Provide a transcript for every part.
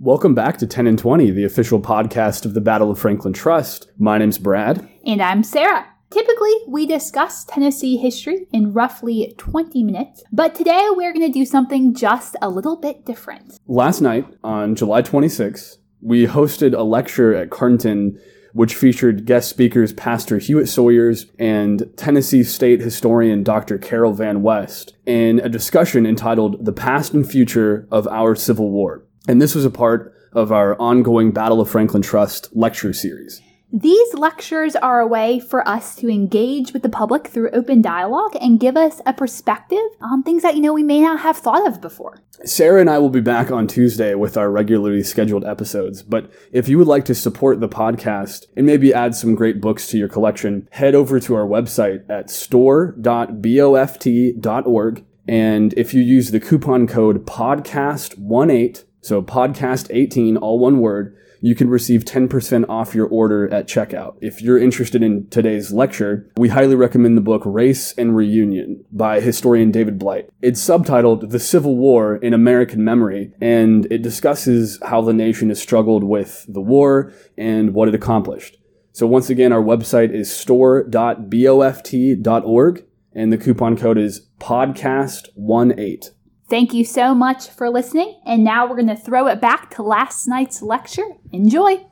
Welcome back to 10 and 20, the official podcast of the Battle of Franklin Trust. My name's Brad. And I'm Sarah. Typically, we discuss Tennessee history in roughly 20 minutes, but today we're going to do something just a little bit different. Last night, on July 26th, we hosted a lecture at Carnton which featured guest speakers Pastor Hewitt Sawyers and Tennessee State historian Dr. Carroll Van West in a discussion entitled The Past and Future of Our Civil War. And this was a part of our ongoing Battle of Franklin Trust lecture series. These lectures are a way for us to engage with the public through open dialogue and give us a perspective on things that you know we may not have thought of before. Sarah and I will be back on Tuesday with our regularly scheduled episodes, but if you would like to support the podcast and maybe add some great books to your collection, head over to our website at store.boft.org and if you use the coupon code podcast18 so podcast 18, all one word, you can receive 10% off your order at checkout. If you're interested in today's lecture, we highly recommend the book Race and Reunion by historian David Blight. It's subtitled The Civil War in American Memory, and it discusses how the nation has struggled with the war and what it accomplished. So once again, our website is store.boft.org, and the coupon code is podcast18. Thank you so much for listening. And now we're going to throw it back to last night's lecture. Enjoy.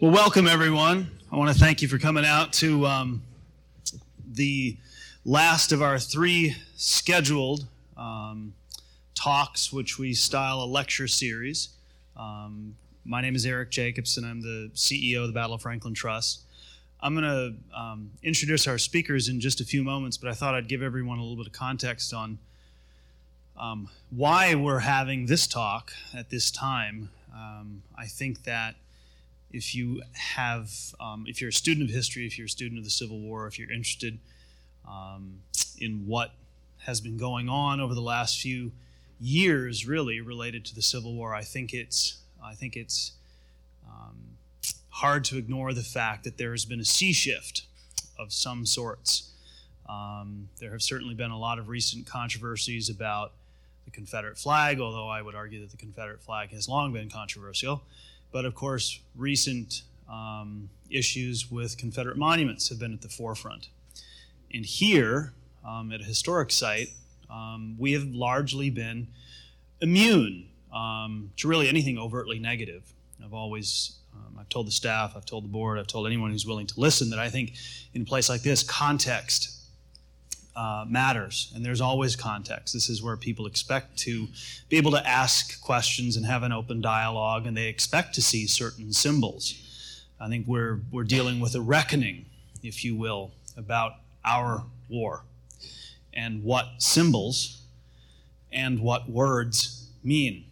Well, welcome everyone. I want to thank you for coming out to um, the last of our three scheduled um, talks, which we style a lecture series. Um, my name is Eric Jacobson. I'm the CEO of the Battle of Franklin Trust. I'm going to um, introduce our speakers in just a few moments, but I thought I'd give everyone a little bit of context on um, why we're having this talk at this time. Um, I think that if you have, um, if you're a student of history, if you're a student of the Civil War, if you're interested um, in what has been going on over the last few years, really related to the Civil War, I think it's, I think it's um, hard to ignore the fact that there has been a sea shift of some sorts. Um, there have certainly been a lot of recent controversies about the Confederate flag, although I would argue that the Confederate flag has long been controversial. But of course, recent um, issues with Confederate monuments have been at the forefront. And here, um, at a historic site, um, we have largely been immune um, to really anything overtly negative. I've always um, I've told the staff, I've told the board, I've told anyone who's willing to listen that I think in a place like this, context uh, matters, and there's always context. This is where people expect to be able to ask questions and have an open dialogue, and they expect to see certain symbols. I think we're, we're dealing with a reckoning, if you will, about our war and what symbols and what words mean.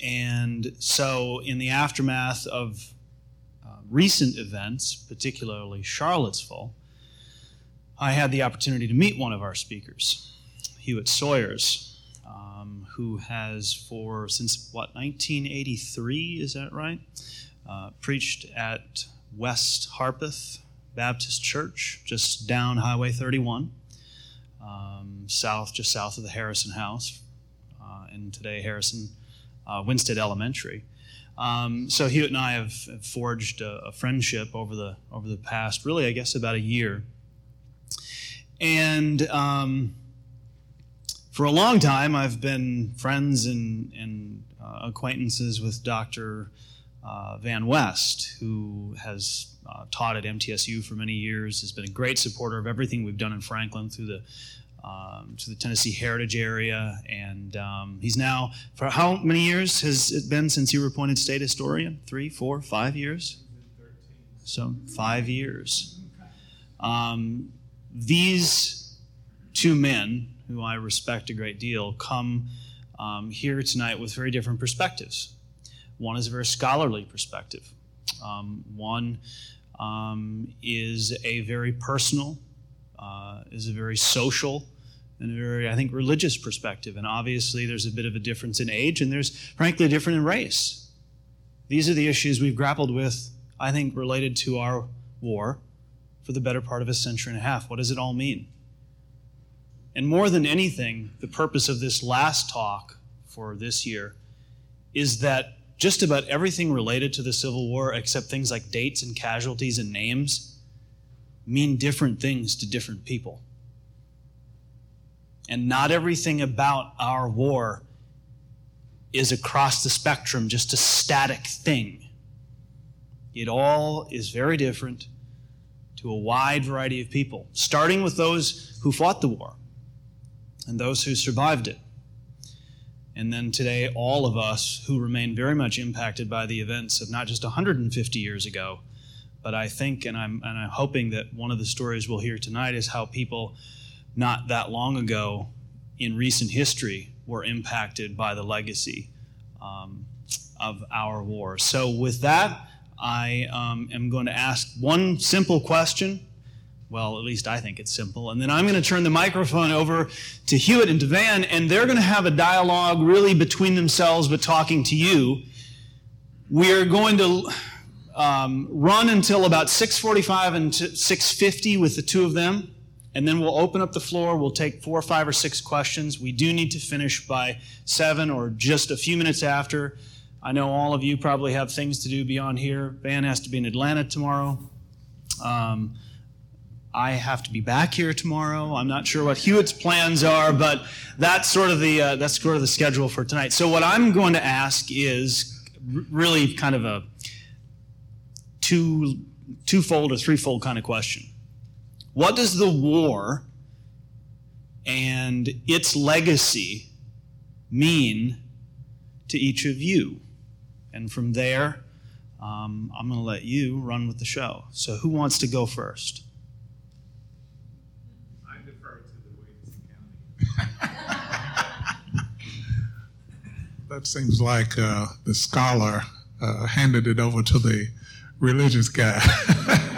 And so, in the aftermath of uh, recent events, particularly Charlottesville, I had the opportunity to meet one of our speakers, Hewitt Sawyers, um, who has for since what 1983 is that right? Uh, preached at West Harpeth Baptist Church, just down Highway 31, um, south just south of the Harrison House, uh, and today Harrison uh, Winstead Elementary. Um, so Hewitt and I have, forged a, a friendship over the over the past, really, I guess, about a year. And um, for a long time, I've been friends and, and uh, acquaintances with Dr. Uh, Van West, who has uh, taught at MTSU for many years, has been a great supporter of everything we've done in Franklin through the um, to the Tennessee Heritage area, and um, he's now for how many years has it been since you were appointed state historian? Three, four, five years. So five years. Um, these two men, who I respect a great deal, come um, here tonight with very different perspectives. One is a very scholarly perspective. Um, one um, is a very personal, uh, is a very social, and a very, I think, religious perspective. And obviously, there's a bit of a difference in age, and there's, frankly, a difference in race. These are the issues we've grappled with, I think, related to our war for the better part of a century and a half. What does it all mean? And more than anything, the purpose of this last talk for this year is that just about everything related to the Civil War, except things like dates and casualties and names, mean different things to different people. And not everything about our war is across the spectrum just a static thing. It all is very different to a wide variety of people, starting with those who fought the war and those who survived it. And then today, all of us who remain very much impacted by the events of not just 150 years ago, but I think and I'm, and I'm hoping that one of the stories we'll hear tonight is how people not that long ago in recent history were impacted by the legacy um, of our war. So, with that, I um, am going to ask one simple question. Well, at least I think it's simple. And then I'm going to turn the microphone over to Hewitt and Devan, and they're going to have a dialogue really between themselves, but talking to you. We're going to um, run until about 6:45 and 6:50 with the two of them and then we'll open up the floor. We'll take four, or five, or six questions. We do need to finish by seven or just a few minutes after. I know all of you probably have things to do beyond here. Van has to be in Atlanta tomorrow. Um, I have to be back here tomorrow. I'm not sure what Hewitt's plans are, but that's sort of the uh, that's sort of the schedule for tonight. So what I'm going to ask is really kind of a two twofold or threefold kind of question. What does the war and its legacy mean to each of you? And from there, um, I'm going to let you run with the show. So, who wants to go first? I defer to the Williamson County. that seems like uh, the scholar uh, handed it over to the religious guy.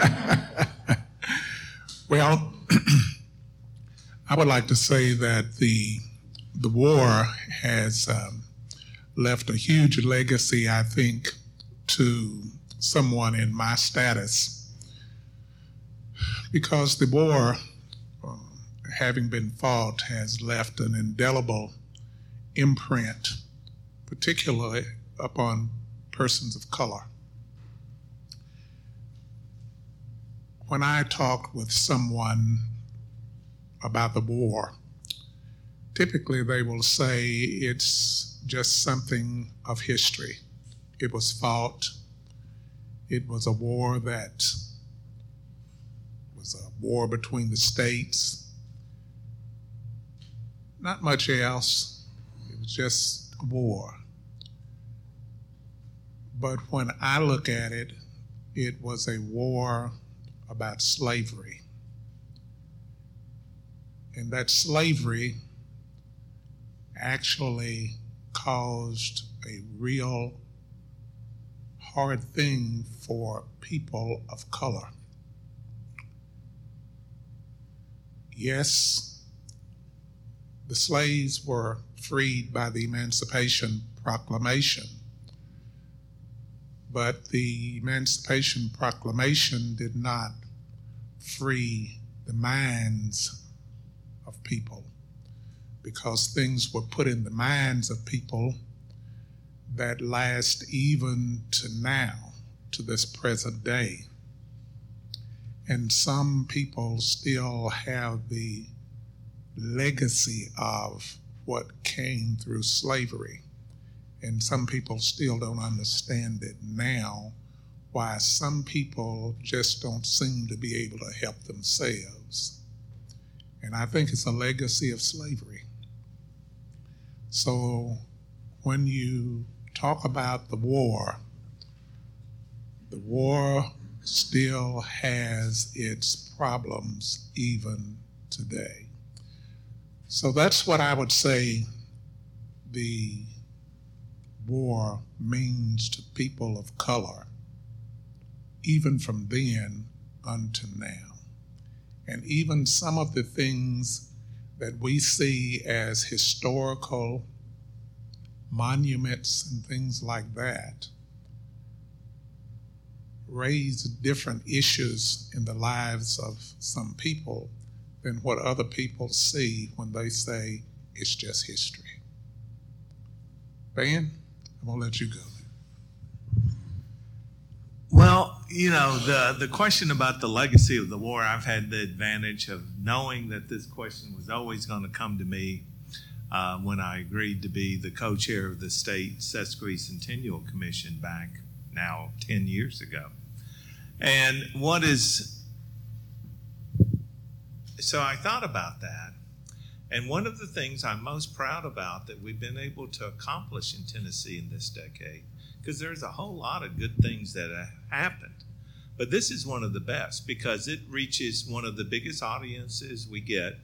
Well, I would like to say that the the war has um, left a huge legacy, I think, to someone in my status, because the war, uh, having been fought, has left an indelible imprint, particularly upon persons of color. when I talk with someone about the war, typically they will say it's just something of history. It was fought, it was a war that was a war between the states. Not much else, it was just a war. But when I look at it, it was a war about slavery. And that slavery actually caused a real hard thing for people of color. Yes, the slaves were freed by the Emancipation Proclamation, but the Emancipation Proclamation did not free the minds of people because things were put in the minds of people that last even to now, to this present day. And some people still have the legacy of what came through slavery. And some people still don't understand it now why some people just don't seem to be able to help themselves. And I think it's a legacy of slavery. So when you talk about the war, the war still has its problems even today. So that's what I would say the war means to people of color even from then unto now. And even some of the things that we see as historical monuments and things like that raise different issues in the lives of some people than what other people see when they say it's just history. Van, I'm gonna let you go. Well, you know, the, the question about the legacy of the war, I've had the advantage of knowing that this question was always going to come to me uh, when I agreed to be the co chair of the state sesquicentennial commission back now 10 years ago. And what is, so I thought about that. And one of the things I'm most proud about that we've been able to accomplish in Tennessee in this decade because there's a whole lot of good things that have happened. But this is one of the best because it reaches one of the biggest audiences we get.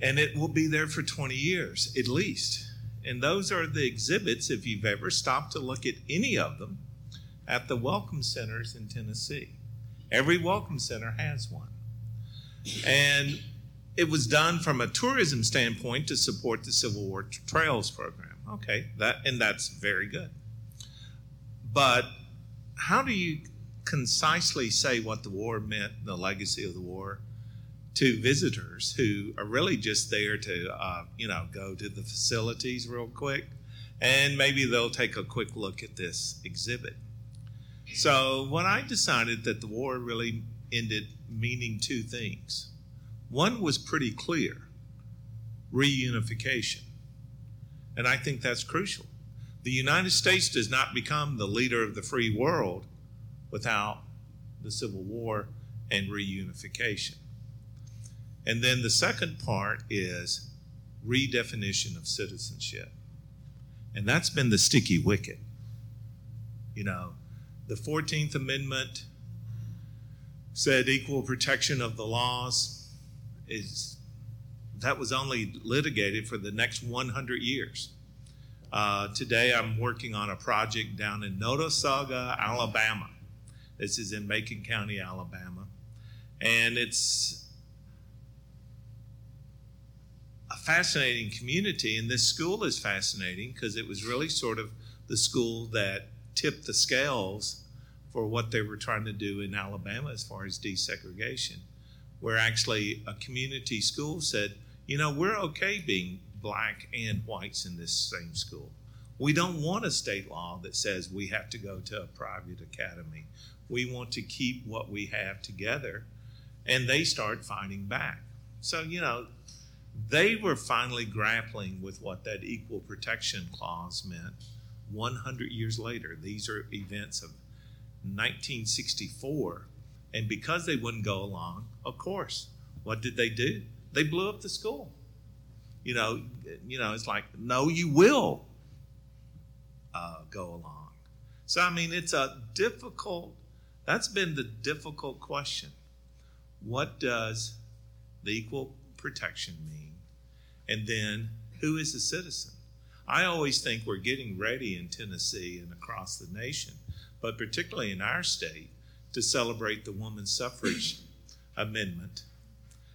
And it will be there for 20 years at least. And those are the exhibits, if you've ever stopped to look at any of them, at the welcome centers in Tennessee. Every welcome center has one. And it was done from a tourism standpoint to support the Civil War Trails program. Okay, that and that's very good. But how do you concisely say what the war meant, the legacy of the war, to visitors who are really just there to, uh, you know, go to the facilities real quick, and maybe they'll take a quick look at this exhibit. So when I decided that the war really ended meaning two things, one was pretty clear: reunification, and I think that's crucial. The United States does not become the leader of the free world without the Civil War and reunification. And then the second part is redefinition of citizenship. And that's been the sticky wicket. You know, the 14th Amendment said equal protection of the laws is that was only litigated for the next 100 years. Uh, today, I'm working on a project down in Notasulga, Alabama. This is in Macon County, Alabama. And it's a fascinating community. And this school is fascinating because it was really sort of the school that tipped the scales for what they were trying to do in Alabama as far as desegregation, where actually a community school said, you know, we're okay being black and whites in this same school. We don't want a state law that says we have to go to a private academy. We want to keep what we have together. And they start fighting back. So, you know, they were finally grappling with what that equal protection clause meant 100 years later. These are events of 1964. And because they wouldn't go along, of course, what did they do? They blew up the school you know, you know, it's like, no, you will uh, go along. So, I mean, it's a difficult, that's been the difficult question. What does the equal protection mean? And then, who is a citizen? I always think we're getting ready in Tennessee and across the nation, but particularly in our state, to celebrate the woman's suffrage amendment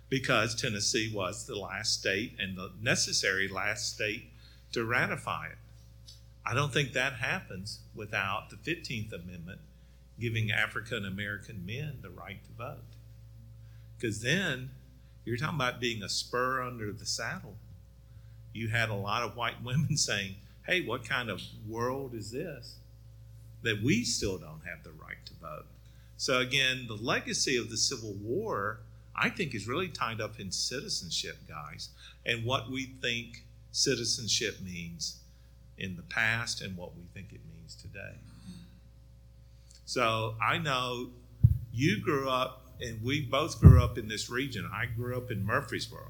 because Tennessee was the last state and the necessary last state to ratify it. I don't think that happens without the 15th Amendment giving African American men the right to vote. Because then you're talking about being a spur under the saddle. You had a lot of white women saying, hey, what kind of world is this that we still don't have the right to vote? So, again, the legacy of the Civil War I think is really tied up in citizenship, guys, and what we think citizenship means in the past and what we think it means today. So I know you grew up, and we both grew up in this region. I grew up in Murfreesboro,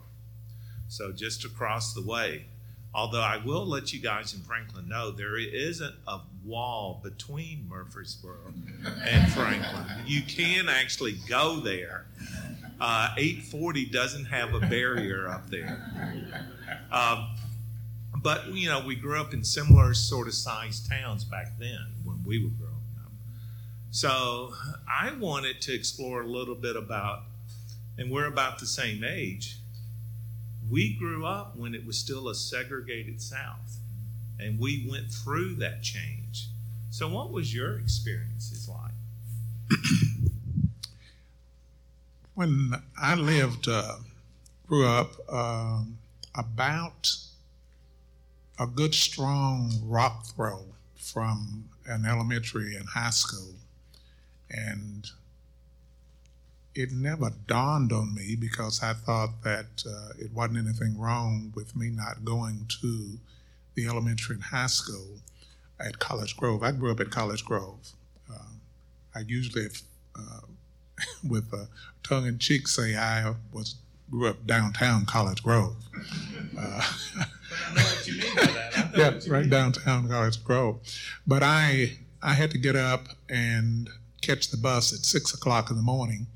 so just across the way. Although I will let you guys in Franklin know there isn't a wall between Murfreesboro and Franklin. You can actually go there uh, 840 doesn't have a barrier up there. Um, but, you know, we grew up in similar sort of sized towns back then when we were growing up. So I wanted to explore a little bit about, and we're about the same age. We grew up when it was still a segregated South, and we went through that change. So, what was your experiences like? When I lived, uh, grew up, um, about a good strong rock throw from an elementary and high school. And it never dawned on me because I thought that uh, it wasn't anything wrong with me not going to the elementary and high school at College Grove. I grew up at College Grove. Uh, I usually, uh, with a tongue in cheek, say I was grew up downtown College Grove. Uh, I know what you mean yeah, right downtown College Grove. But I I had to get up and catch the bus at six o'clock in the morning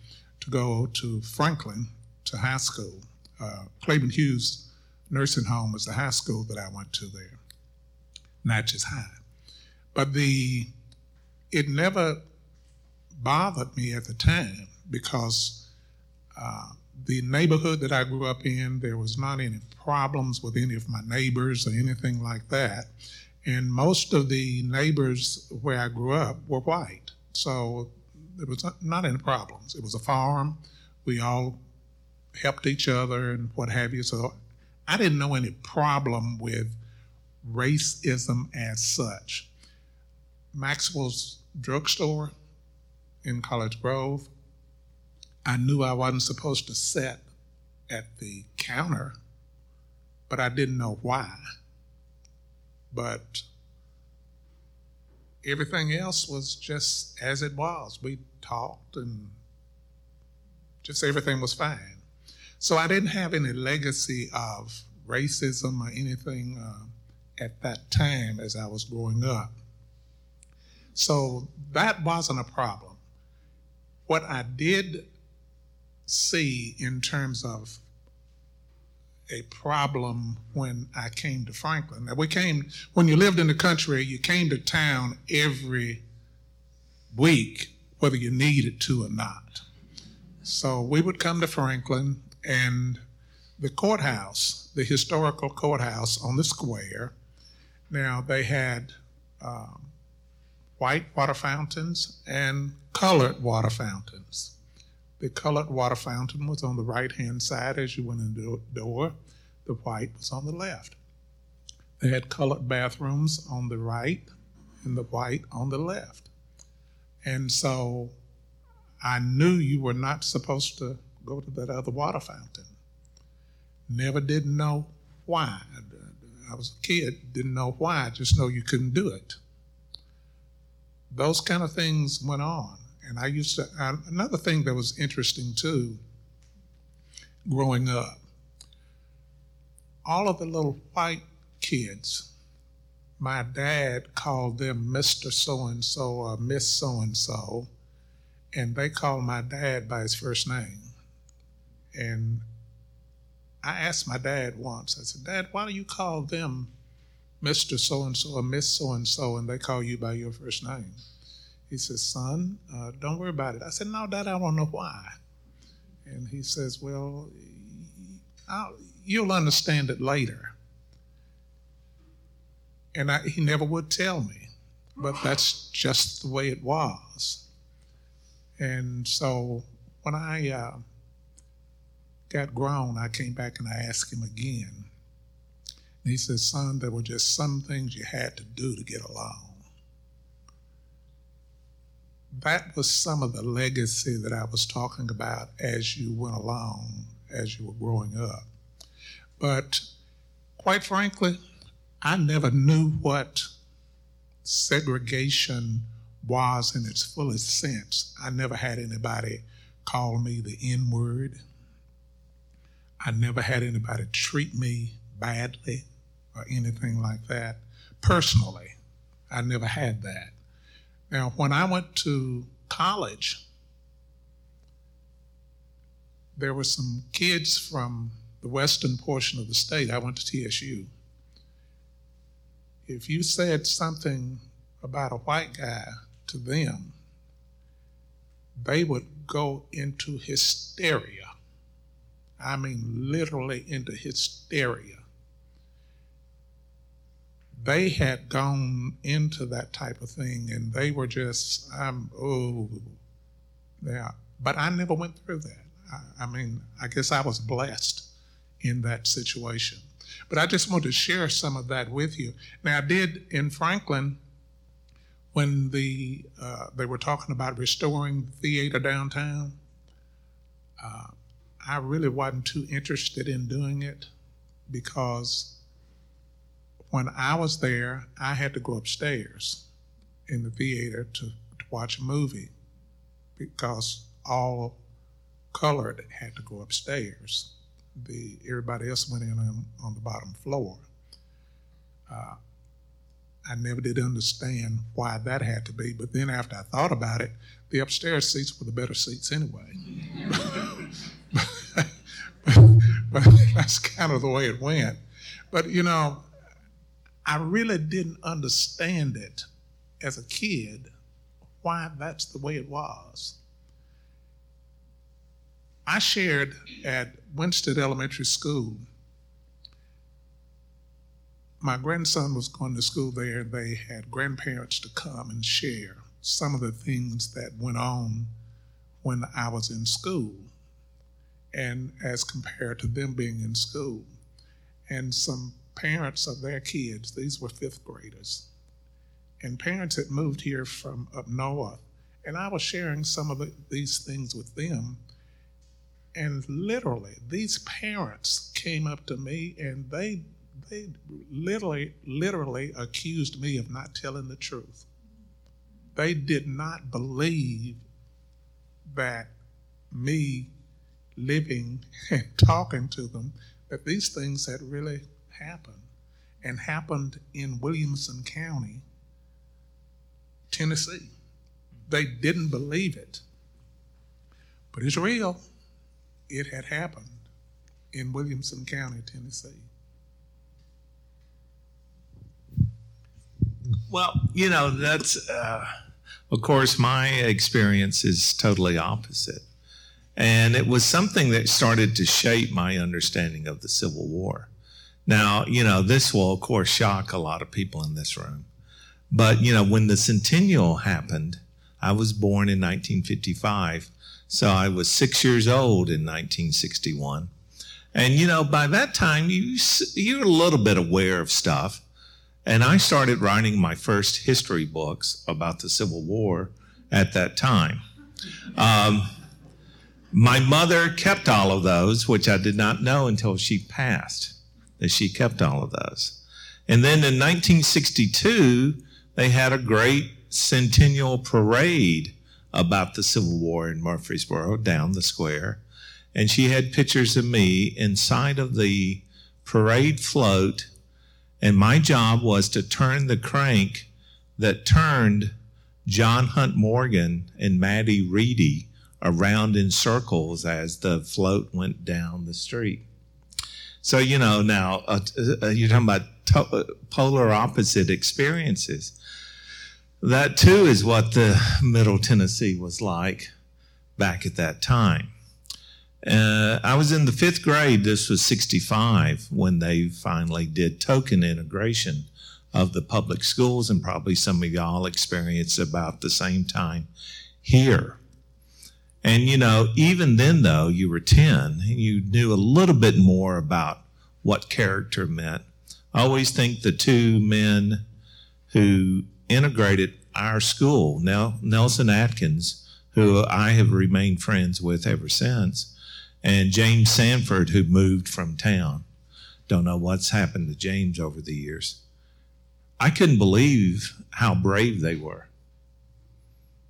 to go to Franklin to high school. Uh, Claiborne Hughes Nursing Home was the high school that I went to there, Natchez High. But the it never bothered me at the time because uh, the neighborhood that I grew up in, there was not any problems with any of my neighbors or anything like that. And most of the neighbors where I grew up were white. So there was not any problems. It was a farm. We all helped each other and what have you. So I didn't know any problem with racism as such. Maxwell's drugstore in College Grove, I knew I wasn't supposed to sit at the counter, but I didn't know why. But everything else was just as it was. We talked and just everything was fine. So I didn't have any legacy of racism or anything uh, at that time as I was growing up. So that wasn't a problem. What I did see in terms of a problem when I came to Franklin. Now we came when you lived in the country, you came to town every week, whether you needed to or not. So we would come to Franklin and the courthouse, the historical courthouse on the square. Now they had um, white water fountains and colored water fountains. The colored water fountain was on the right hand side as you went in the door, the white was on the left. They had colored bathrooms on the right and the white on the left. And so I knew you were not supposed to go to that other water fountain. Never did know why. I was a kid, didn't know why, just know you couldn't do it. Those kind of things went on. And I used to, another thing that was interesting too, growing up, all of the little white kids, my dad called them Mr. So and so or Miss So and so, and they called my dad by his first name. And I asked my dad once, I said, Dad, why do you call them Mr. So and so or Miss So and so and they call you by your first name? He says, Son, uh, don't worry about it. I said, No, Dad, I don't know why. And he says, Well, I'll, you'll understand it later. And I, he never would tell me, but that's just the way it was. And so when I uh, got grown, I came back and I asked him again. And he said, Son, there were just some things you had to do to get along that was some of the legacy that I was talking about as you went along, as you were growing up. But quite frankly, I never knew what segregation was in its fullest sense. I never had anybody call me the N word. I never had anybody treat me badly or anything like that. Personally, I never had that. Now, when I went to college, there were some kids from the western portion of the state. I went to TSU. If you said something about a white guy to them, they would go into hysteria. I mean, literally into hysteria they had gone into that type of thing and they were just, um, oh, yeah. But I never went through that. I, I mean, I guess I was blessed in that situation. But I just want to share some of that with you. Now, I did in Franklin when the uh, they were talking about restoring theater downtown. Uh, I really wasn't too interested in doing it because when I was there, I had to go upstairs in the theater to, to watch a movie because all colored had to go upstairs. The everybody else went in on, on the bottom floor. Uh, I never did understand why that had to be, but then after I thought about it, the upstairs seats were the better seats anyway. but, but that's kind of the way it went. But you know, I really didn't understand it as a kid why that's the way it was. I shared at Winstead Elementary School. My grandson was going to school there. They had grandparents to come and share some of the things that went on when I was in school and as compared to them being in school. And some parents of their kids, these were fifth graders, and parents had moved here from up north. And I was sharing some of the, these things with them. And literally, these parents came up to me and they they literally literally accused me of not telling the truth. They did not believe that me living and talking to them that these things had really happened and happened in Williamson County, Tennessee. They didn't believe it. But it's real. It had happened in Williamson County, Tennessee. Well, you know, that's, uh, of course, my experience is totally opposite. And it was something that started to shape my understanding of the Civil War. Now, you know, this will, of course, shock a lot of people in this room. But, you know, when the centennial happened, I was born in 1955. So I was six years old in 1961. And, you know, by that time, you, you're a little bit aware of stuff. And I started writing my first history books about the Civil War at that time. Um, my mother kept all of those, which I did not know until she passed, that she kept all of those. And then in 1962, they had a great centennial parade about the Civil War in Murfreesboro down the square. And she had pictures of me inside of the parade float. And my job was to turn the crank that turned John Hunt Morgan and Mattie Ready around in circles as the float went down the street. So, you know, now uh, uh, you're talking about to- uh, polar opposite experiences. That too is what the Middle Tennessee was like back at that time. Uh, I was in the fifth grade. This was 65 when they finally did token integration of the public schools, and probably some of y'all experienced about the same time here. And, you know, even then, though, you were 10, and you knew a little bit more about what character meant. I always think the two men who integrated our school, Nelson Atkins, who I have remained friends with ever since, and James Sanford, who moved from town. Don't know what's happened to James over the years. I couldn't believe how brave they were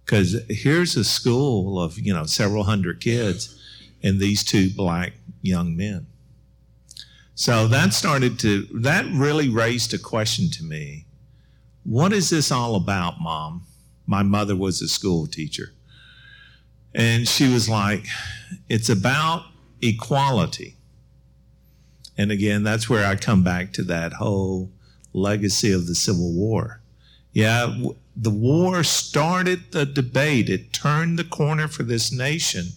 because here's a school of you know several hundred kids and these two black young men. So that started to that really raised a question to me. What is this all about mom? My mother was a school teacher. And she was like it's about equality. And again that's where i come back to that whole legacy of the civil war. Yeah the war started the debate. It turned the corner for this nation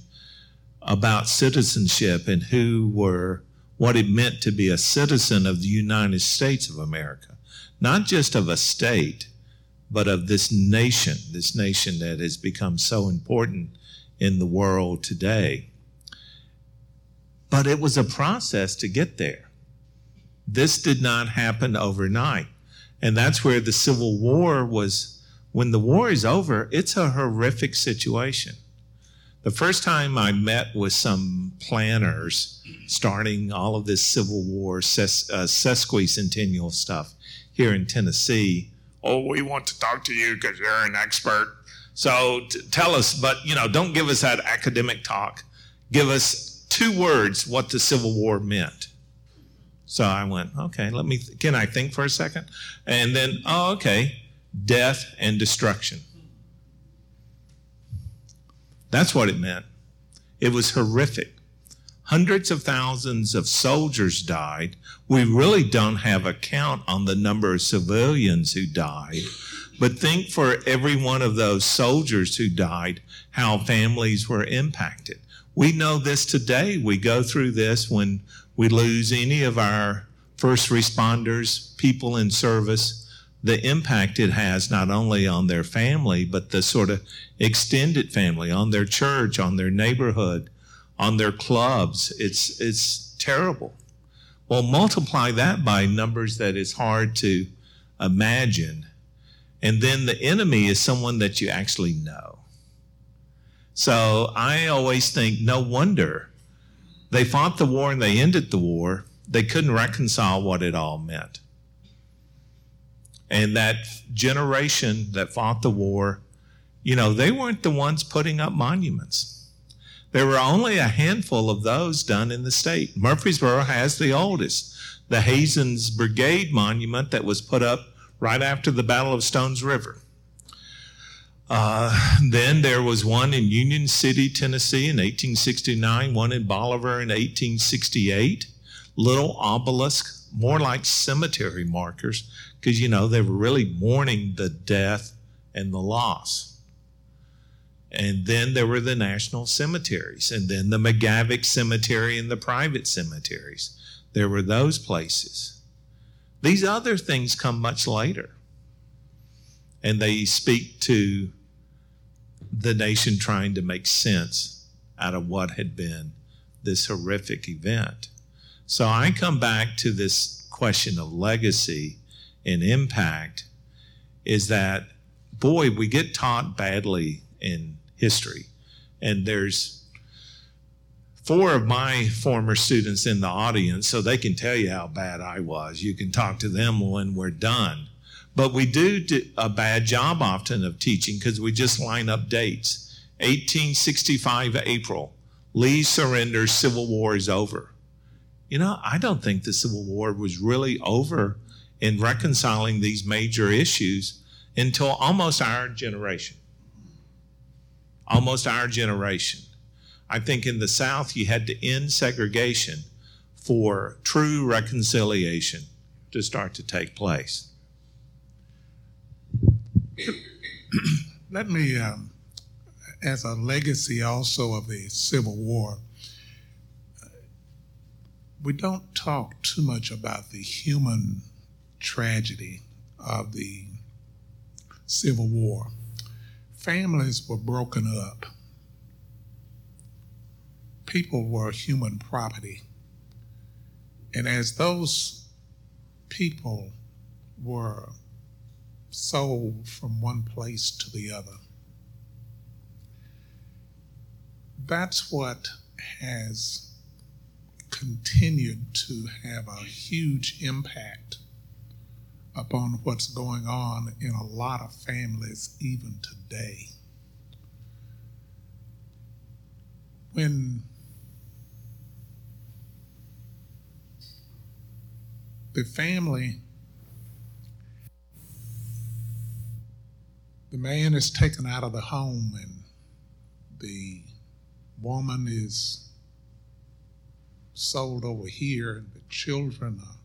about citizenship and who were, what it meant to be a citizen of the United States of America. Not just of a state, but of this nation, this nation that has become so important in the world today. But it was a process to get there. This did not happen overnight. And that's where the Civil War was. When the war is over, it's a horrific situation. The first time I met with some planners starting all of this Civil War ses- uh, sesquicentennial stuff here in Tennessee, oh, we want to talk to you because you're an expert. So t- tell us, but you know, don't give us that academic talk. Give us two words what the Civil War meant. So I went, okay, let me, th- can I think for a second? And then, oh, okay, death and destruction. That's what it meant. It was horrific. Hundreds of thousands of soldiers died. We really don't have a count on the number of civilians who died. But think for every one of those soldiers who died, how families were impacted. We know this today. We go through this when we lose any of our first responders, people in service the impact it has not only on their family, but the sort of extended family, on their church, on their neighborhood, on their clubs. It's, it's terrible. Well, multiply that by numbers that is hard to imagine. And then the enemy is someone that you actually know. So I always think, no wonder they fought the war and they ended the war. They couldn't reconcile what it all meant. And that generation that fought the war, you know, they weren't the ones putting up monuments. There were only a handful of those done in the state. Murfreesboro has the oldest, the Hazen's Brigade Monument that was put up right after the Battle of Stones River. Uh, then there was one in Union City, Tennessee in 1869, one in Bolivar in 1868, little obelisk, more like cemetery markers because, you know, they were really mourning the death and the loss. And then there were the national cemeteries, and then the McGavock Cemetery and the private cemeteries. There were those places. These other things come much later. And they speak to the nation trying to make sense out of what had been this horrific event. So I come back to this question of legacy and impact is that, boy, we get taught badly in history. And there's four of my former students in the audience, so they can tell you how bad I was. You can talk to them when we're done. But we do, do a bad job often of teaching because we just line up dates. 1865 April, Lee surrenders, Civil War is over. You know, I don't think the Civil War was really over in reconciling these major issues until almost our generation. Almost our generation. I think in the South, you had to end segregation for true reconciliation to start to take place. Let me, um, as a legacy also of the Civil War, we don't talk too much about the human tragedy of the Civil War. Families were broken up. People were human property. And as those people were sold from one place to the other, that's what has continued to have a huge impact upon what's going on in a lot of families even today. When the family, the man is taken out of the home and the woman is sold over here and the children are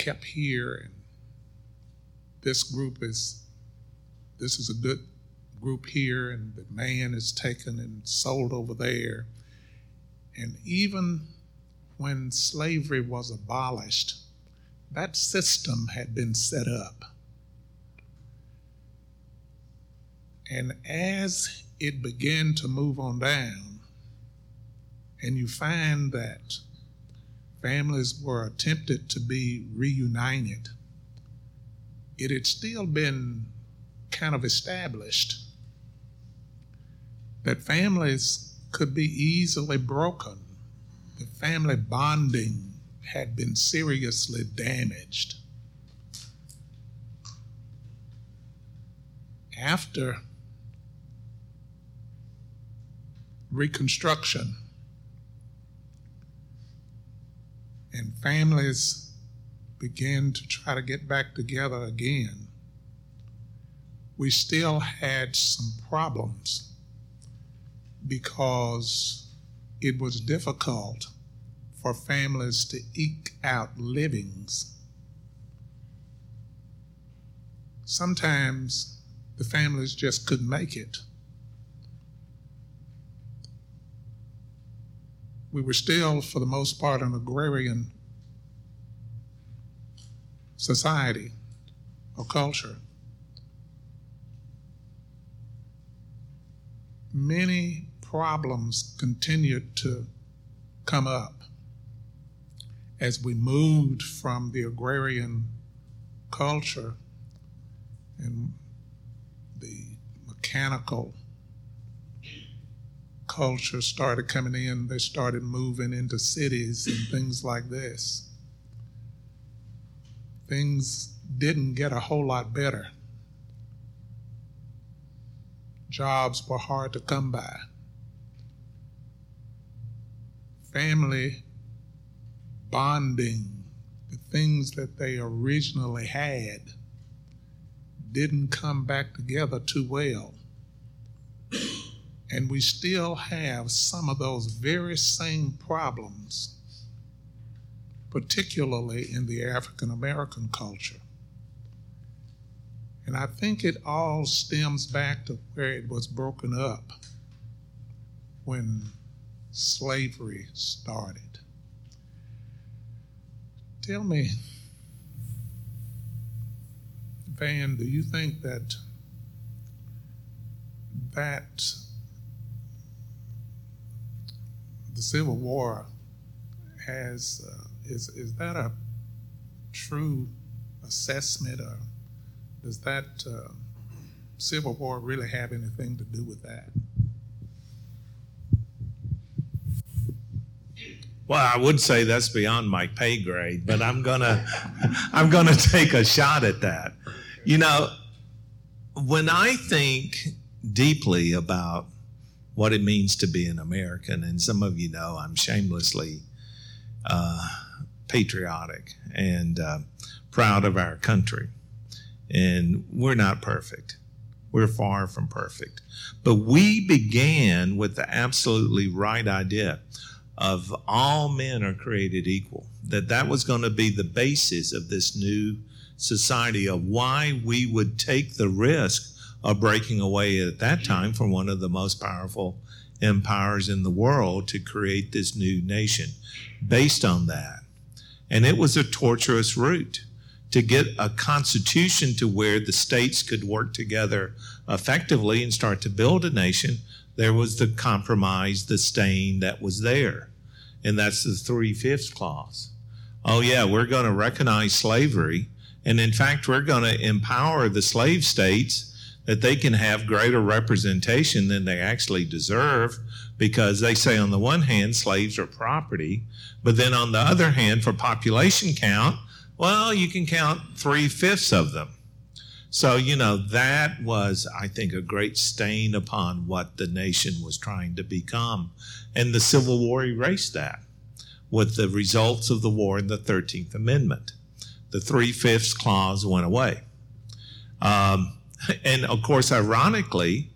kept here and this group is this is a good group here and the man is taken and sold over there. And even when slavery was abolished that system had been set up. And as it began to move on down and you find that families were attempted to be reunited, it had still been kind of established that families could be easily broken. The family bonding had been seriously damaged. After Reconstruction, and families began to try to get back together again, we still had some problems because it was difficult for families to eke out livings. Sometimes the families just couldn't make it. We were still, for the most part, an agrarian society or culture. Many problems continued to come up as we moved from the agrarian culture and the mechanical culture started coming in, they started moving into cities and things like this. Things didn't get a whole lot better. Jobs were hard to come by. Family bonding, the things that they originally had, didn't come back together too well. And we still have some of those very same problems, particularly in the African American culture. And I think it all stems back to where it was broken up when slavery started. Tell me, Van, do you think that that the Civil War has uh, is is that a true assessment, or does that uh, Civil War really have anything to do with that? Well, I would say that's beyond my pay grade, but I'm gonna I'm gonna take a shot at that. You know, when I think deeply about what it means to be an American. And some of you know I'm shamelessly uh, patriotic and uh, proud of our country. And we're not perfect. We're far from perfect. But we began with the absolutely right idea of all men are created equal, that that was going to be the basis of this new society of why we would take the risk of breaking away at that mm-hmm. time from one of the most powerful empires in the world to create this new nation based on that. And it was a torturous route to get a constitution to where the states could work together effectively and start to build a nation. There was the compromise, the stain that was there. And that's the three fifths clause. Oh, yeah, we're going to recognize slavery. And in fact, we're going to empower the slave states that they can have greater representation than they actually deserve because they say, on the one hand, slaves are property, but then on the other hand, for population count, well, you can count three fifths of them. So, you know, that was, I think, a great stain upon what the nation was trying to become. And the Civil War erased that with the results of the war in the 13th Amendment. The three fifths clause went away. Um, and of course, ironically,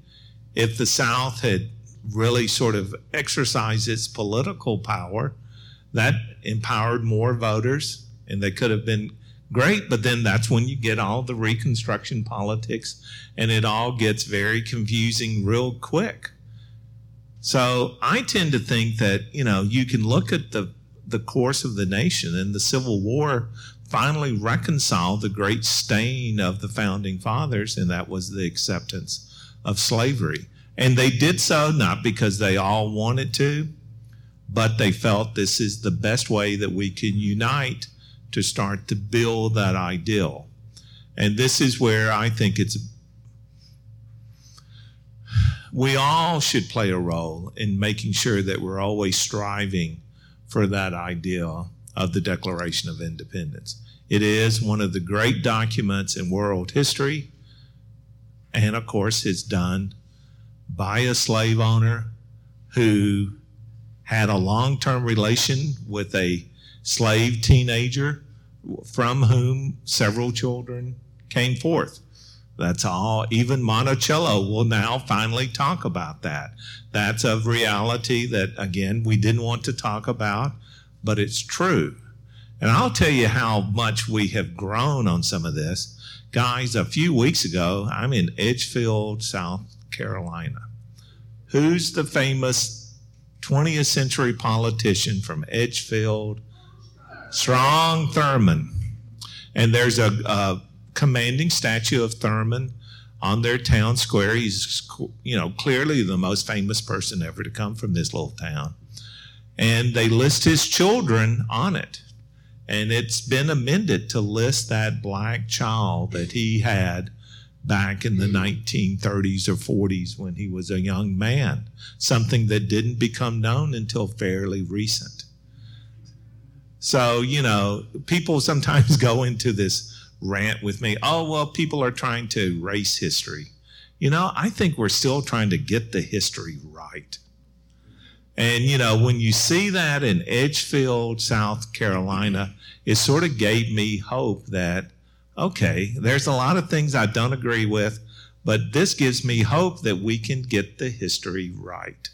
if the South had really sort of exercised its political power, that empowered more voters and they could have been great. But then that's when you get all the Reconstruction politics and it all gets very confusing real quick. So I tend to think that, you know, you can look at the, the course of the nation and the Civil War finally reconciled the great stain of the founding fathers, and that was the acceptance of slavery. And they did so not because they all wanted to, but they felt this is the best way that we can unite to start to build that ideal. And this is where I think it's we all should play a role in making sure that we're always striving for that ideal of the Declaration of Independence. It is one of the great documents in world history, and of course, it's done by a slave owner who had a long term relation with a slave teenager from whom several children came forth. That's all. Even Monticello will now finally talk about that. That's a reality that, again, we didn't want to talk about, but it's true. And I'll tell you how much we have grown on some of this. Guys, a few weeks ago, I'm in Edgefield, South Carolina. Who's the famous 20th century politician from Edgefield? Strom Thurmond. And there's a, a commanding statue of Thurmond on their town square. He's, you know, clearly the most famous person ever to come from this little town. And they list his children on it. And it's been amended to list that black child that he had back in the 1930s or 40s when he was a young man, something that didn't become known until fairly recent. So, you know, people sometimes go into this rant with me, oh, well, people are trying to erase history. You know, I think we're still trying to get the history right. And, you know, when you see that in Edgefield, South Carolina, it sort of gave me hope that, okay, there's a lot of things I don't agree with, but this gives me hope that we can get the history right.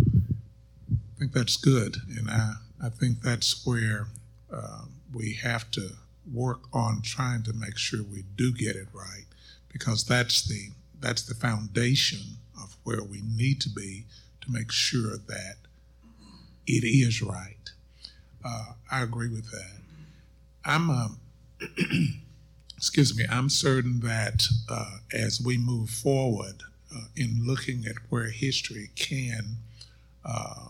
I think that's good. And I, I think that's where um, we have to work on trying to make sure we do get it right because that's the that's the foundation where we need to be to make sure that it is right. Uh, I agree with that. I'm um, excuse me. I'm certain that uh, as we move forward uh, in looking at where history can uh,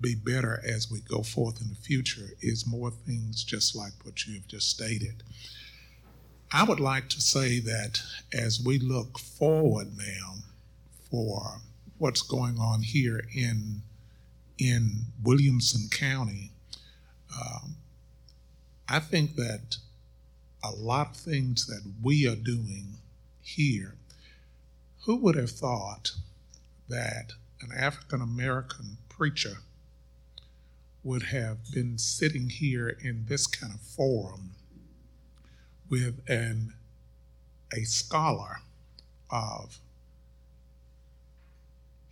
be better as we go forth in the future is more things just like what you have just stated. I would like to say that as we look forward now for what's going on here in in Williamson County, um, I think that a lot of things that we are doing here, who would have thought that an African American preacher would have been sitting here in this kind of forum with an a scholar of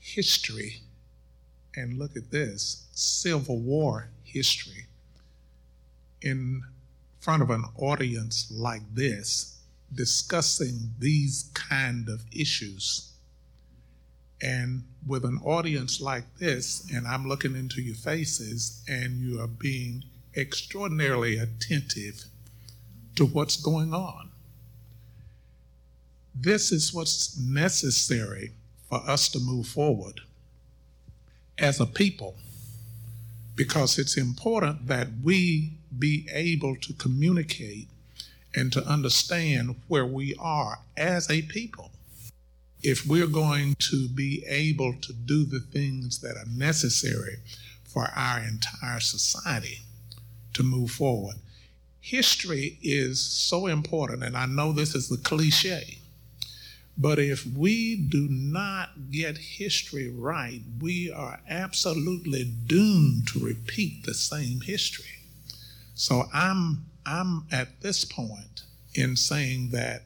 history. And look at this Civil War history. In front of an audience like this discussing these kind of issues. And with an audience like this, and I'm looking into your faces, and you are being extraordinarily attentive to what's going on. This is what's necessary for us to move forward as a people because it's important that we be able to communicate and to understand where we are as a people if we're going to be able to do the things that are necessary for our entire society to move forward. History is so important, and I know this is the cliche, but if we do not get history right, we are absolutely doomed to repeat the same history. So I'm I'm at this point in saying that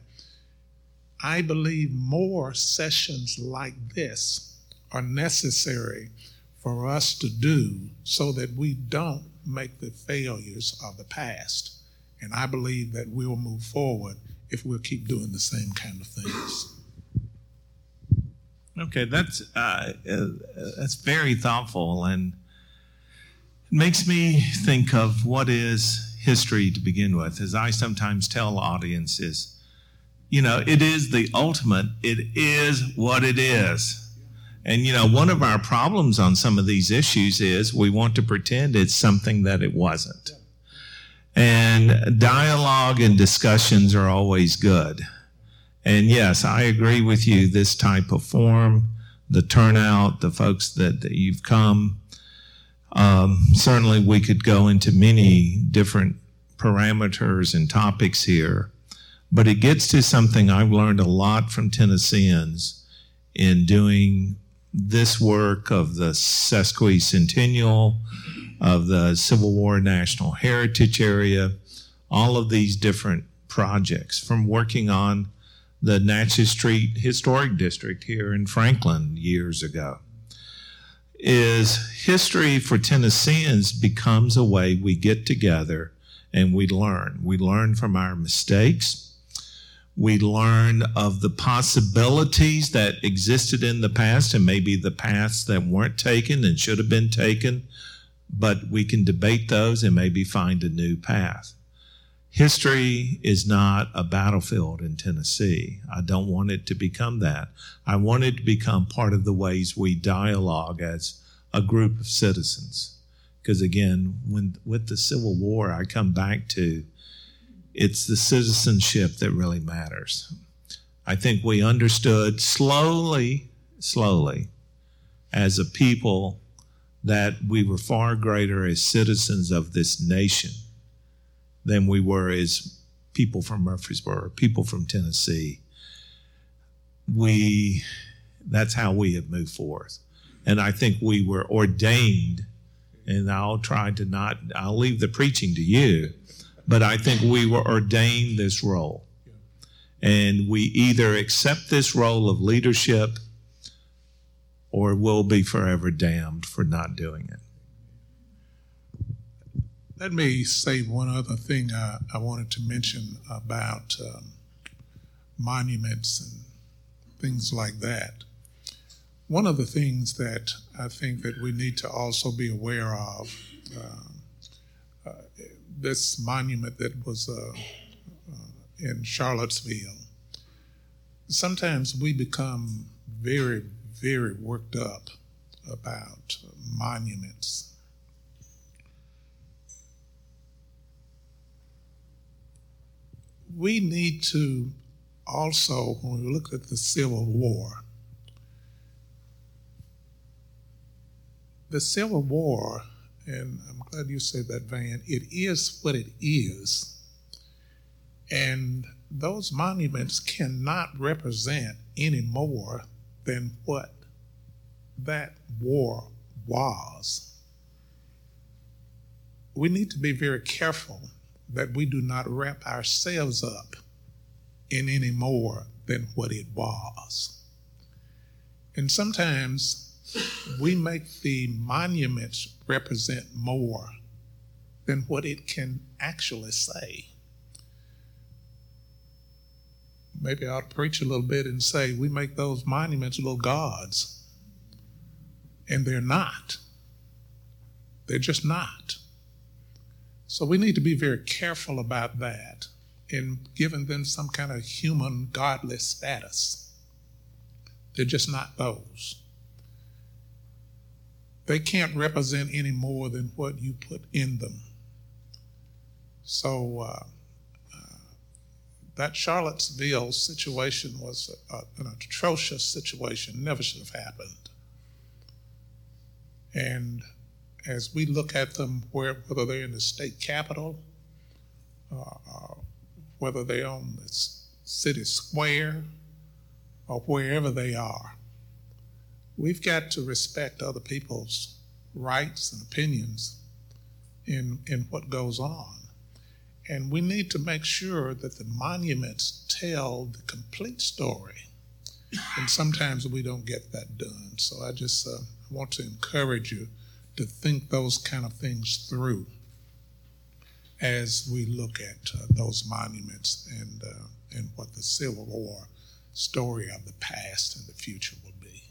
I believe more sessions like this are necessary for us to do so that we don't make the failures of the past. And I believe that we'll move forward if we'll keep doing the same kind of things. Okay, that's uh, uh, that's very thoughtful, and it makes me think of what is history to begin with. As I sometimes tell audiences, you know, it is the ultimate. It is what it is. And you know, one of our problems on some of these issues is we want to pretend it's something that it wasn't. And dialogue and discussions are always good. And yes, I agree with you. This type of forum, the turnout, the folks that, that you've come, um, certainly we could go into many different parameters and topics here, but it gets to something I've learned a lot from Tennesseans in doing this work of the sesquicentennial, of the Civil War National Heritage Area, all of these different projects from working on the Natchez Street Historic District here in Franklin years ago. Is history for Tennesseans becomes a way we get together and we learn. We learn from our mistakes. We learn of the possibilities that existed in the past and maybe the paths that weren't taken and should have been taken, but we can debate those and maybe find a new path. History is not a battlefield in Tennessee. I don't want it to become that. I want it to become part of the ways we dialogue as a group of citizens. Because again, when with the Civil War, I come back to it's the citizenship that really matters. I think we understood slowly, slowly, as a people, that we were far greater as citizens of this nation than we were as people from Murfreesboro, people from Tennessee. We, that's how we have moved forth. And I think we were ordained, and I'll try to not, I'll leave the preaching to you, but I think we were ordained this role. And we either accept this role of leadership or we'll be forever damned for not doing it. Let me say one other thing I, I wanted to mention about um, monuments and things like that. One of the things that I think that we need to also be aware of, uh, uh, this monument that was uh, uh in Charlottesville, sometimes we become very, very worked up about monuments we need to also, when we look at the Civil War, the Civil War, and I'm glad you said that, Van, it is what it is. And those monuments cannot represent any more than what that war was. We need to be very careful that we do not wrap ourselves up in any more than what it was. And sometimes we make the monuments represent more than what it can actually say. Maybe I will preach a little bit and say we make those monuments little gods. And they're not. They're just not. So we need to be very careful about that in giving them some kind of human godly status. They're just not those. They can't represent any more than what you put in them. So uh, uh, that Charlottesville situation was a, an atrocious situation, never should have happened. And as we look at them, where, whether they're in the state capitol, uh, uh, whether they're on the city square, or wherever they are, we've got to respect other people's rights and opinions in, in what goes on. And we need to make sure that the monuments tell the complete story. And sometimes we don't get that done. So I just uh, want to encourage you to think those kind of things through as we look at uh, those monuments and uh, and what the Civil War story of the past and the future will be.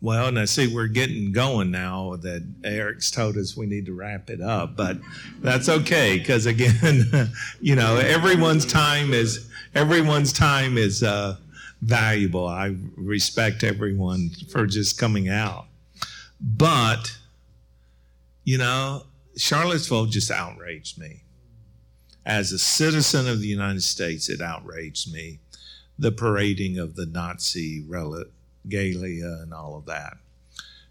Well, and I see, we're getting going now that Eric's told us we need to wrap it up, but that's okay because again, you know, everyone's time is everyone's time is uh, valuable. I respect everyone for just coming out. But, you know, Charlottesville just outraged me. As a citizen of the United States, it outraged me. The parading of the Nazi regalia and all of that.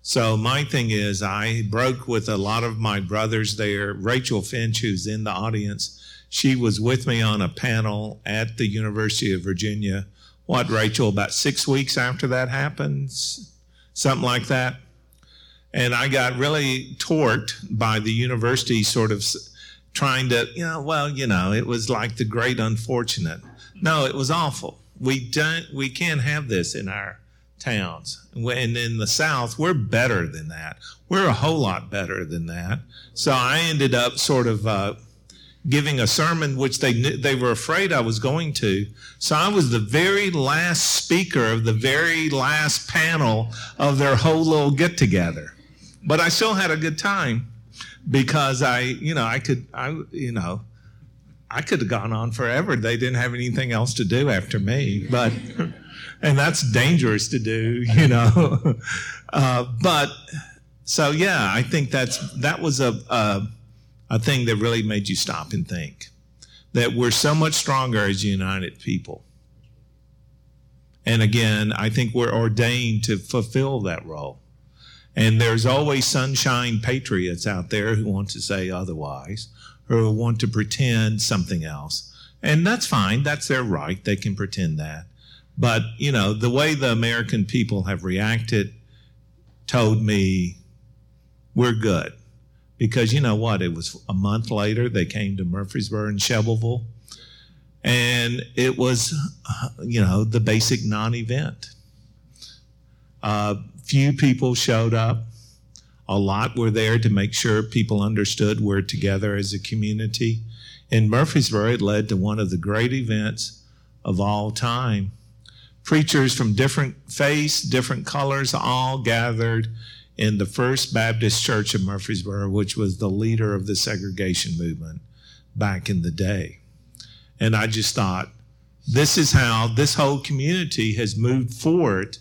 So my thing is, I broke with a lot of my brothers there. Rachel Finch, who's in the audience, she was with me on a panel at the University of Virginia. What, Rachel, about six weeks after that happens? Something like that. And I got really torqued by the university sort of trying to, you know, well, you know, it was like the great unfortunate. No, it was awful. We don't, we can't have this in our towns. And in the South, we're better than that. We're a whole lot better than that. So I ended up sort of uh, giving a sermon which they knew, they were afraid I was going to. So I was the very last speaker of the very last panel of their whole little get together. But I still had a good time because I, you know, I could, I, you know, I could have gone on forever. They didn't have anything else to do after me, but, and that's dangerous to do, you know. Uh, but so yeah, I think that's that was a, a a thing that really made you stop and think that we're so much stronger as united people. And again, I think we're ordained to fulfill that role. And there's always sunshine patriots out there who want to say otherwise or want to pretend something else. And that's fine. That's their right. They can pretend that. But, you know, the way the American people have reacted told me we're good. Because you know what? It was a month later, they came to Murfreesboro and Shelbyville. And it was, you know, the basic non event. Uh, few people showed up. A lot were there to make sure people understood we're together as a community. In Murfreesboro, it led to one of the great events of all time. Preachers from different faiths, different colors, all gathered in the First Baptist Church of Murfreesboro, which was the leader of the segregation movement back in the day. And I just thought, this is how this whole community has moved forward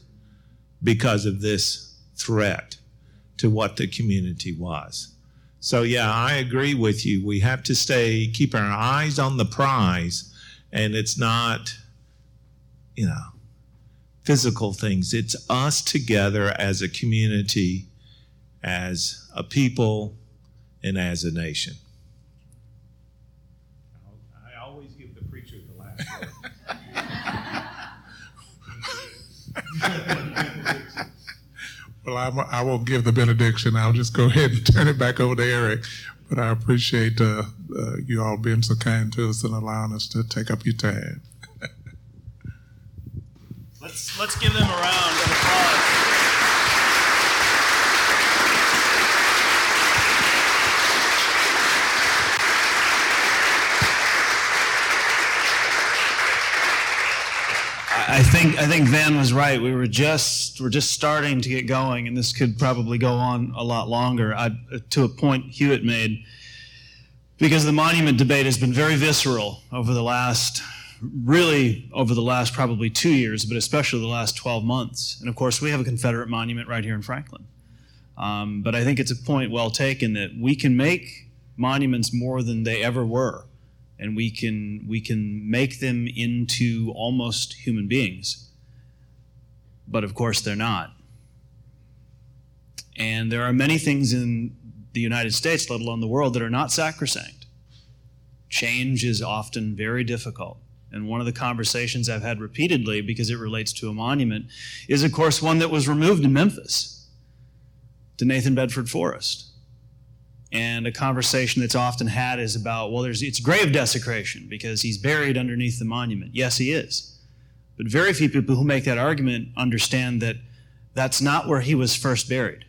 because of this threat to what the community was. So yeah, I agree with you. We have to stay keep our eyes on the prize and it's not you know physical things. It's us together as a community, as a people, and as a nation. I always give the preacher the last word. Well, I'm, I won't give the benediction. I'll just go ahead and turn it back over to Eric. But I appreciate uh, uh, you all being so kind to us and allowing us to take up your time. Let's let's give them a round of applause. I think I think Van was right. We were just we're just starting to get going, and this could probably go on a lot longer. I, to a point Hewitt made, because the monument debate has been very visceral over the last, really over the last probably two years, but especially the last 12 months. And of course, we have a Confederate monument right here in Franklin. Um, but I think it's a point well taken that we can make monuments more than they ever were and we can we can make them into almost human beings but of course they're not and there are many things in the united states let alone the world that are not sacrosanct change is often very difficult and one of the conversations i've had repeatedly because it relates to a monument is of course one that was removed in memphis to nathan bedford forrest and a conversation that's often had is about, well, there's it's grave desecration because he's buried underneath the monument. Yes, he is. But very few people who make that argument understand that that's not where he was first buried.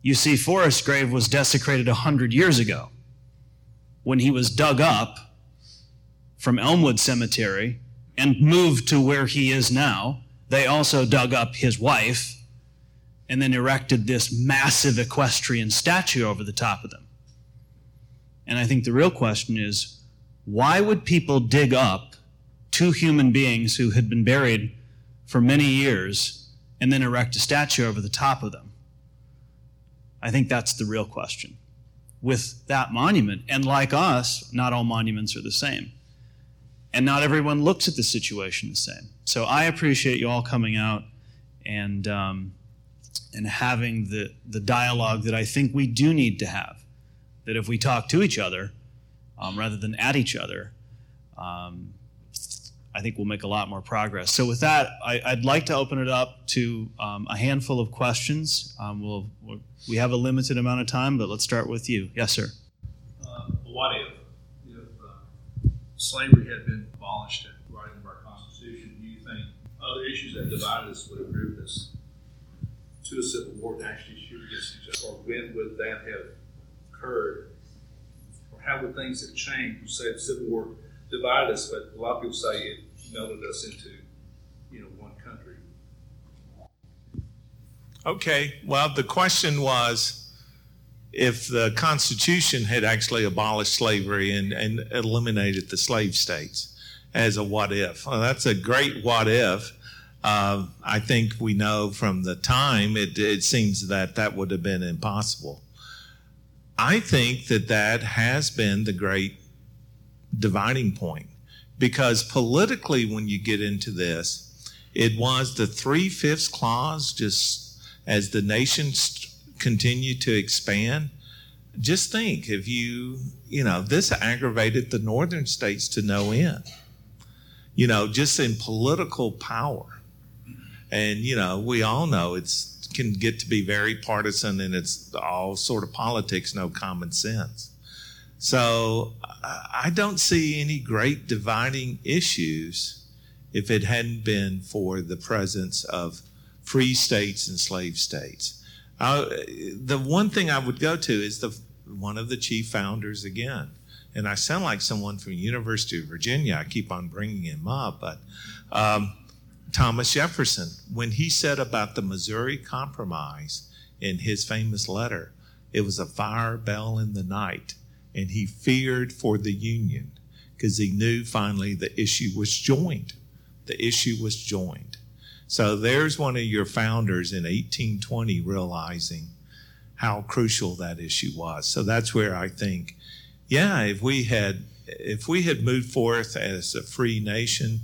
You see, Forrest's grave was desecrated 100 years ago when he was dug up from Elmwood Cemetery and moved to where he is now. They also dug up his wife and then erected this massive equestrian statue over the top of them. And I think the real question is why would people dig up two human beings who had been buried for many years and then erect a statue over the top of them? I think that's the real question. With that monument, and like us, not all monuments are the same. And not everyone looks at the situation the same. So I appreciate you all coming out and, um, and having the, the dialogue that I think we do need to have. That if we talk to each other um, rather than at each other, um, I think we'll make a lot more progress. So with that, I, would like to open it up to um, a handful of questions. Um, we'll, we'll, we have a limited amount of time, but let's start with you. Yes, sir. Uh, what if, if uh, slavery had been abolished at the writing of our Constitution? Do you think other issues that divided us would have driven us to a civil war to actually shoot against each other? Or when would that have occurred? Or how would things have changed? You say the Civil War divided us, but a lot of people say it melded us into, you know, one country. Okay, well, the question was if the Constitution had actually abolished slavery and, and eliminated the slave states as a what if. Well, that's a great what if. Uh, I think we know from the time it, it seems that that would have been impossible. I think that that has been the great dividing point because politically, when you get into this, it was the three fifths clause just as the nations continue to expand. Just think if you, you know, this aggravated the northern states to no end, you know, just in political power. And, you know, we all know it's can get to be very partisan and it's all sort of politics, no common sense. So I don't see any great dividing issues if it hadn't been for the presence of free states and slave states. Uh, the one thing I would go to is the one of the chief founders again, and I sound like someone from University of Virginia. I keep on bringing him up, but um, Thomas Jefferson, when he said about the Missouri Compromise in his famous letter, it was a fire bell in the night and he feared for the Union because he knew finally the issue was joined. The issue was joined. So there's one of your founders in 1820 realizing how crucial that issue was. So that's where I think, yeah, if we had if we had moved forth as a free nation,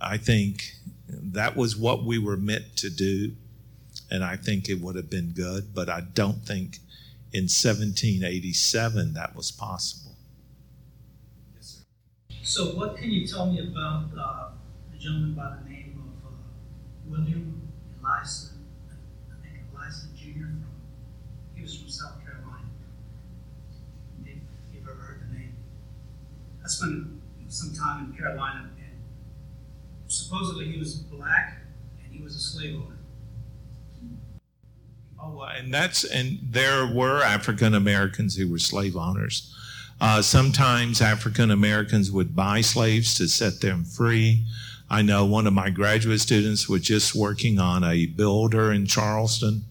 I think that was what we were meant to do, and I think it would have been good. But I don't think in 1787 that was possible. Yes, sir. So, what can you tell me about uh, the gentleman by the name William Ellison? I think Ellison Jr. From, he was from South Carolina. If you've ever heard the name, I spent some time in Carolina, and supposedly he was black and he was a slave owner. Oh, and that's and there were African Americans who were slave owners. Uh, sometimes African Americans would buy slaves to set them free. I know one of my graduate students was just working on a builder in Charleston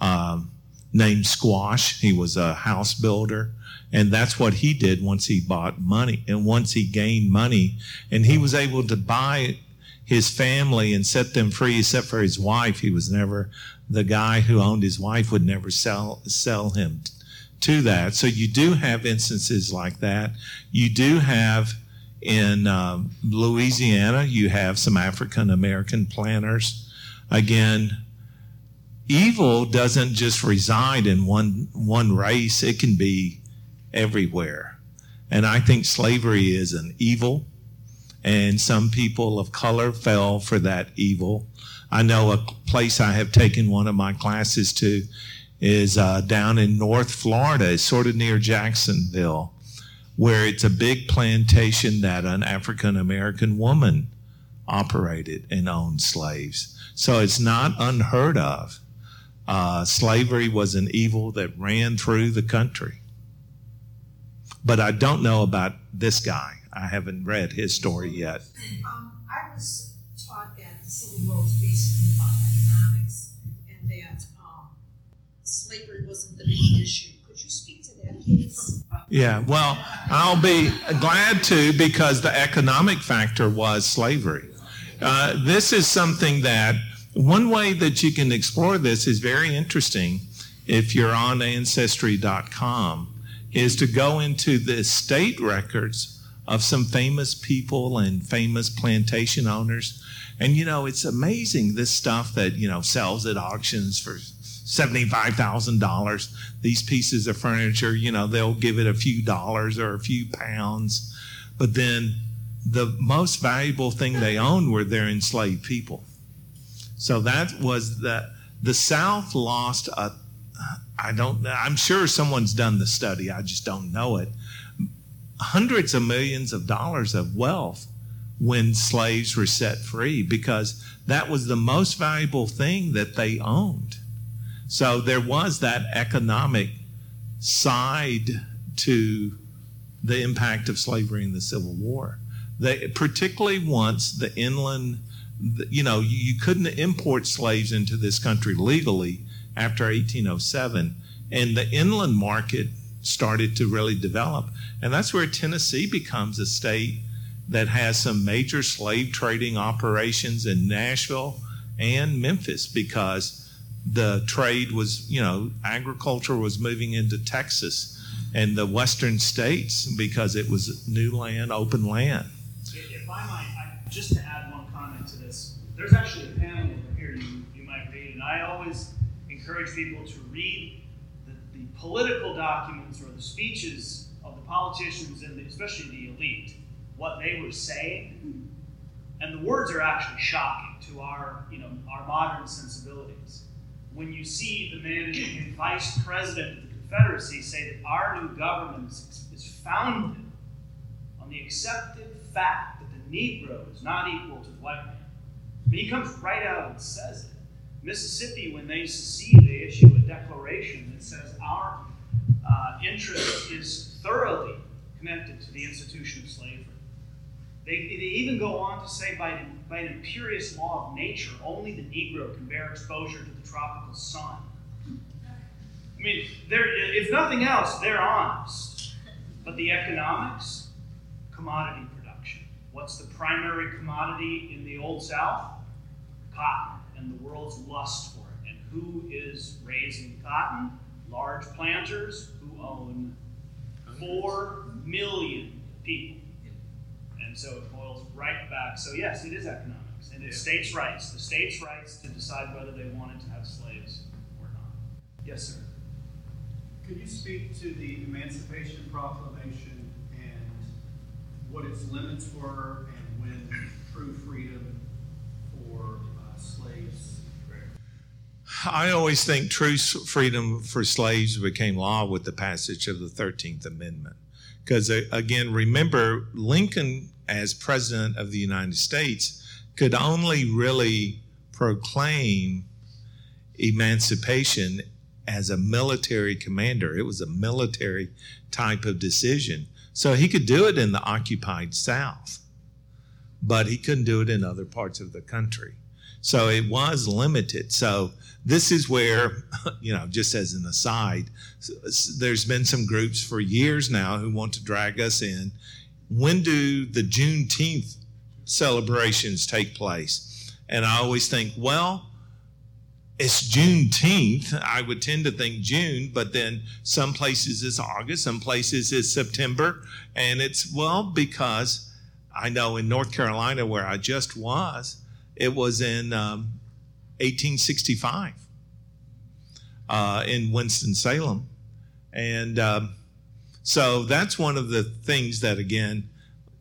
um, named Squash. He was a house builder. And that's what he did once he bought money and once he gained money and he was able to buy his family and set them free except for his wife. He was never the guy who owned his wife would never sell sell him to that. So you do have instances like that. You do have in um, Louisiana, you have some African American planters. Again, evil doesn't just reside in one one race; it can be everywhere. And I think slavery is an evil, and some people of color fell for that evil. I know a place I have taken one of my classes to is uh, down in North Florida. Sort of near Jacksonville, where it's a big plantation that an African American woman operated and owned slaves. So it's not unheard of. Uh, slavery was an evil that ran through the country. But I don't know about this guy. I haven't read his story yet. Um, I was taught that the Civil War was basically about economics and that um, slavery wasn't the main issue. Could you speak to that, please? Yeah, well, I'll be glad to because the economic factor was slavery. uh, this is something that one way that you can explore this is very interesting if you're on ancestry.com is to go into the estate records of some famous people and famous plantation owners and you know it's amazing this stuff that you know sells at auctions for $75,000 these pieces of furniture you know they'll give it a few dollars or a few pounds but then the most valuable thing they owned were their enslaved people so that was the the South lost a. I don't. I'm sure someone's done the study. I just don't know it. Hundreds of millions of dollars of wealth when slaves were set free because that was the most valuable thing that they owned. So there was that economic side to the impact of slavery in the Civil War. They, particularly once the inland you know, you couldn't import slaves into this country legally after 1807. And the inland market started to really develop. And that's where Tennessee becomes a state that has some major slave trading operations in Nashville and Memphis because the trade was, you know, agriculture was moving into Texas and the western states because it was new land, open land. If I might, I, just to add one comment to this, there's actually a panel over here you, you might read, and I always encourage people to read the, the political documents or the speeches of the politicians and the, especially the elite, what they were saying, and the words are actually shocking to our, you know, our modern sensibilities. When you see the man and vice president of the Confederacy say that our new government is, founded on the accepted fact that the Negro is not equal to the white man but he comes right out and says it. Mississippi, when they secede, they issue a declaration that says our uh, interest is thoroughly connected to the institution of slavery. They, they even go on to say, by, by an imperious law of nature, only the Negro can bear exposure to the tropical sun. I mean, if nothing else, they're honest. But the economics, commodity production. What's the primary commodity in the Old South? cotton and the world's lust for it. And who is raising cotton? Large planters who own 4 million people. And so it boils right back. So, yes, it is economics. And it's states' rights. The states' rights to decide whether they wanted to have slaves or not. Yes, sir. Could you speak to the Emancipation Proclamation and what its limits were and when true freedom for uh, slaves? I always think true freedom for slaves became law with the passage of the 13th Amendment. Because, uh, again, remember, Lincoln, as President of the United States, could only really proclaim emancipation as a military commander. It was a military type of decision. So he could do it in the occupied South, but he couldn't do it in other parts of the country. So it was limited. So this is where, you know, just as an aside, there's been some groups for years now who want to drag us in. When do the Juneteenth celebrations take place? And I always think, well, it's Juneteenth. I would tend to think June, but then some places it's August, some places it's September. And it's, well, because I know in North Carolina, where I just was, it was in um, 1865 uh, in Winston-Salem. And um, so that's one of the things that, again,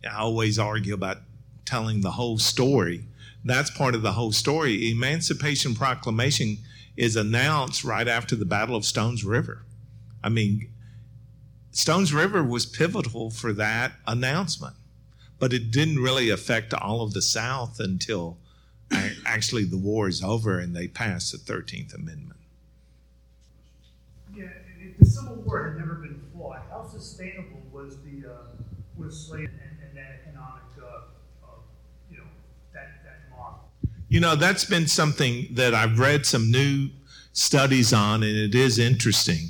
I always argue about telling the whole story. That's part of the whole story. Emancipation Proclamation is announced right after the Battle of Stones River. I mean, Stones River was pivotal for that announcement, but it didn't really affect all of the South until actually the war is over and they pass the 13th Amendment. Yeah, if the Civil War had never been fought, how sustainable was the uh, was slavery and, and, that economic, uh, uh, you know, that, that model? You know, that's been something that I've read some new studies on, and it is interesting.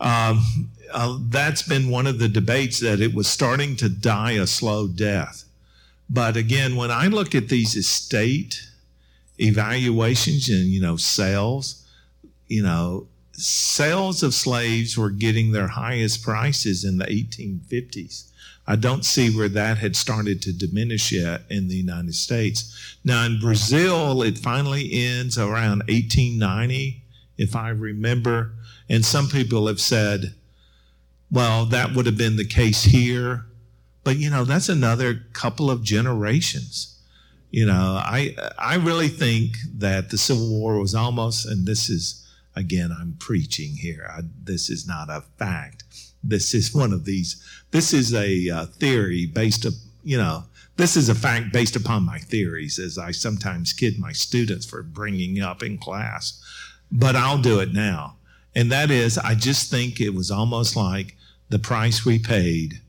Um, uh, that's been one of the debates that it was starting to die a slow death But again, when I look at these estate evaluations and, you know, sales, you know, sales of slaves were getting their highest prices in the 1850s. I don't see where that had started to diminish yet in the United States. Now, in Brazil, it finally ends around 1890, if I remember. And some people have said, well, that would have been the case here. But, you know, that's another couple of generations. You know, I, I really think that the Civil War was almost, and this is, again, I'm preaching here. I, this is not a fact. This is one of these, this is a uh, theory based, up, you know, this is a fact based upon my theories, as I sometimes kid my students for bringing up in class. But I'll do it now. And that is, I just think it was almost like the price we paid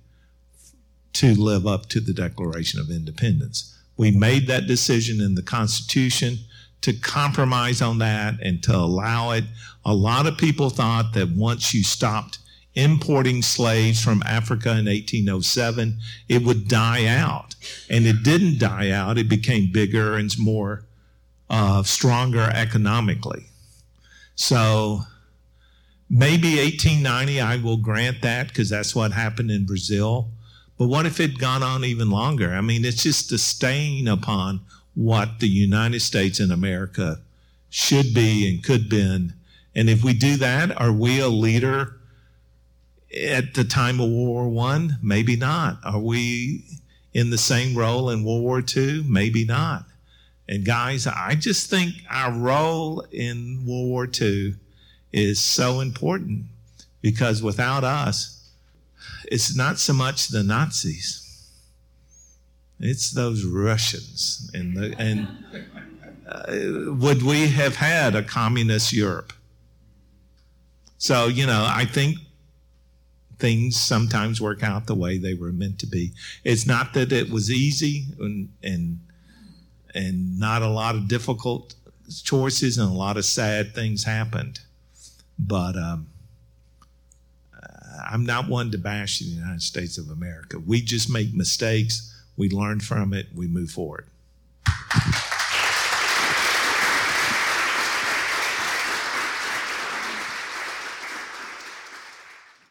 to live up to the Declaration of Independence. We made that decision in the Constitution to compromise on that and to allow it. A lot of people thought that once you stopped importing slaves from Africa in 1807, it would die out. And it didn't die out, it became bigger and more uh, stronger economically. So maybe 1890, I will grant that because that's what happened in Brazil. But what if it gone on even longer? I mean, it's just a stain upon what the United States and America should be and could been. And if we do that, are we a leader at the time of World War One? Maybe not. Are we in the same role in World War II? Maybe not. And guys, I just think our role in World War II is so important because without us, it's not so much the Nazis. It's those Russians and the, and uh, would we have had a communist Europe? So, you know, I think things sometimes work out the way they were meant to be. It's not that it was easy and and and not a lot of difficult choices and a lot of sad things happened, but um, I'm not one to bash the United States of America. We just make mistakes, we learn from it, we move forward.